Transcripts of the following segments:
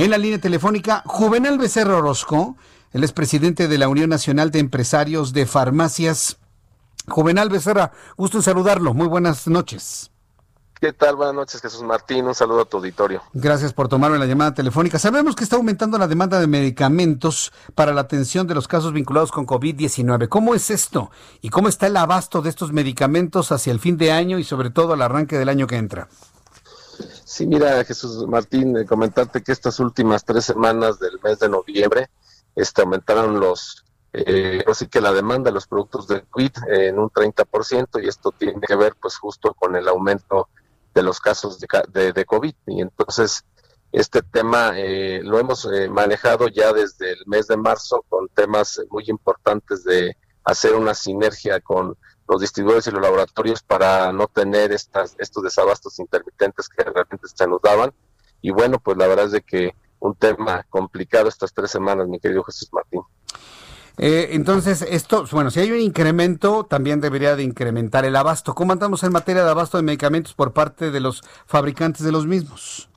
En la línea telefónica, Juvenal Becerra Orozco, el expresidente de la Unión Nacional de Empresarios de Farmacias. Juvenal Becerra, gusto en saludarlo. Muy buenas noches. ¿Qué tal? Buenas noches, Jesús Martín. Un saludo a tu auditorio. Gracias por tomarme la llamada telefónica. Sabemos que está aumentando la demanda de medicamentos para la atención de los casos vinculados con COVID-19. ¿Cómo es esto? ¿Y cómo está el abasto de estos medicamentos hacia el fin de año y sobre todo al arranque del año que entra? Sí, mira, Jesús Martín, eh, comentarte que estas últimas tres semanas del mes de noviembre este, aumentaron los, eh, así que la demanda de los productos de COVID eh, en un 30% y esto tiene que ver pues justo con el aumento de los casos de, de, de COVID. Y entonces este tema eh, lo hemos eh, manejado ya desde el mes de marzo con temas muy importantes de hacer una sinergia con los distribuidores y los laboratorios para no tener estas, estos desabastos intermitentes que realmente se nos daban. Y bueno, pues la verdad es de que un tema complicado estas tres semanas, mi querido Jesús Martín. Eh, entonces, esto, bueno, si hay un incremento, también debería de incrementar el abasto. ¿Cómo andamos en materia de abasto de medicamentos por parte de los fabricantes de los mismos?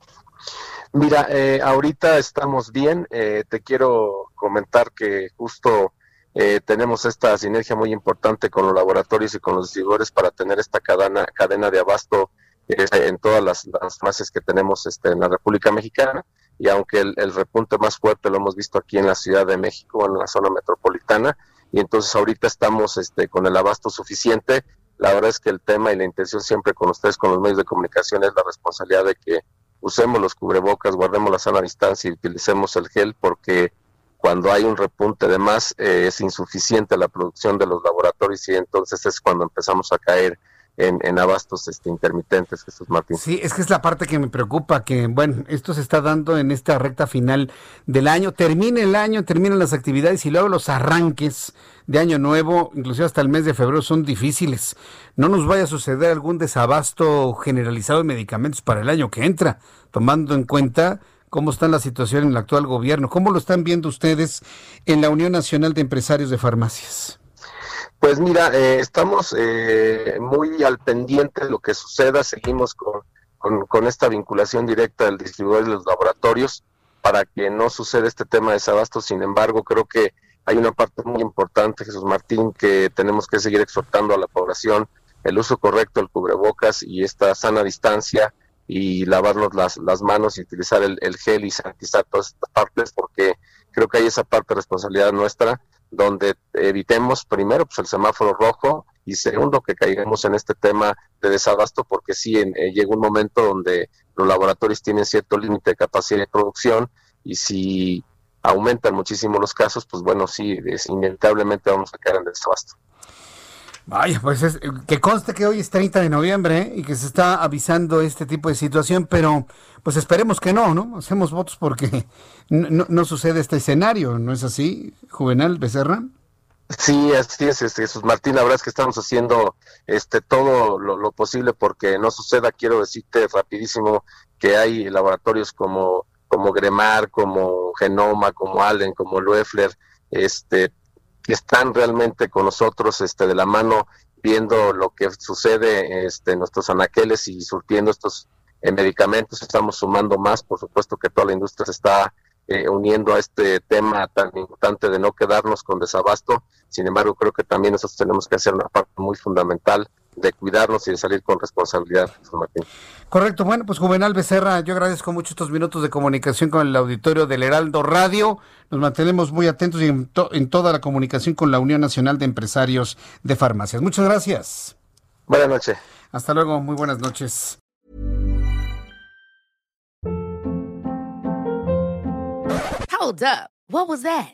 Mira, eh, ahorita estamos bien. Eh, te quiero comentar que justo eh, tenemos esta sinergia muy importante con los laboratorios y con los distribuidores para tener esta cadena, cadena de abasto eh, en todas las, las fases que tenemos este, en la República Mexicana. Y aunque el, el, repunte más fuerte lo hemos visto aquí en la Ciudad de México, en la zona metropolitana, y entonces ahorita estamos este, con el abasto suficiente. La verdad es que el tema y la intención siempre con ustedes, con los medios de comunicación, es la responsabilidad de que usemos los cubrebocas, guardemos la sana distancia y utilicemos el gel porque cuando hay un repunte de más eh, es insuficiente la producción de los laboratorios y entonces es cuando empezamos a caer en, en, abastos este, intermitentes, Jesús Martín. Sí, es que es la parte que me preocupa, que bueno, esto se está dando en esta recta final del año, termina el año, terminan las actividades y luego los arranques de año nuevo, inclusive hasta el mes de febrero, son difíciles. No nos vaya a suceder algún desabasto generalizado de medicamentos para el año que entra, tomando en cuenta cómo está la situación en el actual gobierno. ¿Cómo lo están viendo ustedes en la Unión Nacional de Empresarios de Farmacias? Pues mira, eh, estamos eh, muy al pendiente de lo que suceda, seguimos con, esta vinculación directa del distribuidor y los laboratorios para que no suceda este tema de desabasto. Sin embargo, creo que hay una parte muy importante, Jesús Martín, que tenemos que seguir exhortando a la población el uso correcto del cubrebocas y esta sana distancia y lavarnos las, las manos y utilizar el, el, gel y sanitizar todas estas partes porque creo que hay esa parte de responsabilidad nuestra donde evitemos primero pues el semáforo rojo y segundo que caigamos en este tema de desabasto porque sí en, eh, llega un momento donde los laboratorios tienen cierto límite de capacidad de producción y si aumentan muchísimo los casos pues bueno sí es, inevitablemente vamos a caer en desabasto. Vaya, pues es, que conste que hoy es 30 de noviembre ¿eh? y que se está avisando este tipo de situación, pero pues esperemos que no, ¿no? Hacemos votos porque no sucede este escenario, ¿no es así, Juvenal Becerra? Sí, así es, este, Jesús Martín, la verdad es que estamos haciendo este todo lo, lo, posible porque no suceda, quiero decirte rapidísimo que hay laboratorios como, como Gremar, como Genoma, como Allen, como Loeffler, este, que están realmente con nosotros este, de la mano viendo lo que sucede este, en nuestros anaqueles y surtiendo estos eh, medicamentos. Estamos sumando más, por supuesto que toda la industria se está eh, uniendo a este tema tan importante de no quedarnos con desabasto. Sin embargo, creo que también nosotros tenemos que hacer una parte muy fundamental de cuidarnos y de salir con responsabilidad, Martín. Correcto. Bueno, pues Juvenal Becerra, yo agradezco mucho estos minutos de comunicación con el auditorio del Heraldo Radio. Nos mantenemos muy atentos y en, to en toda la comunicación con la Unión Nacional de Empresarios de Farmacias. Muchas gracias. Buenas noches. Hasta luego, muy buenas noches. Hold up. What was that?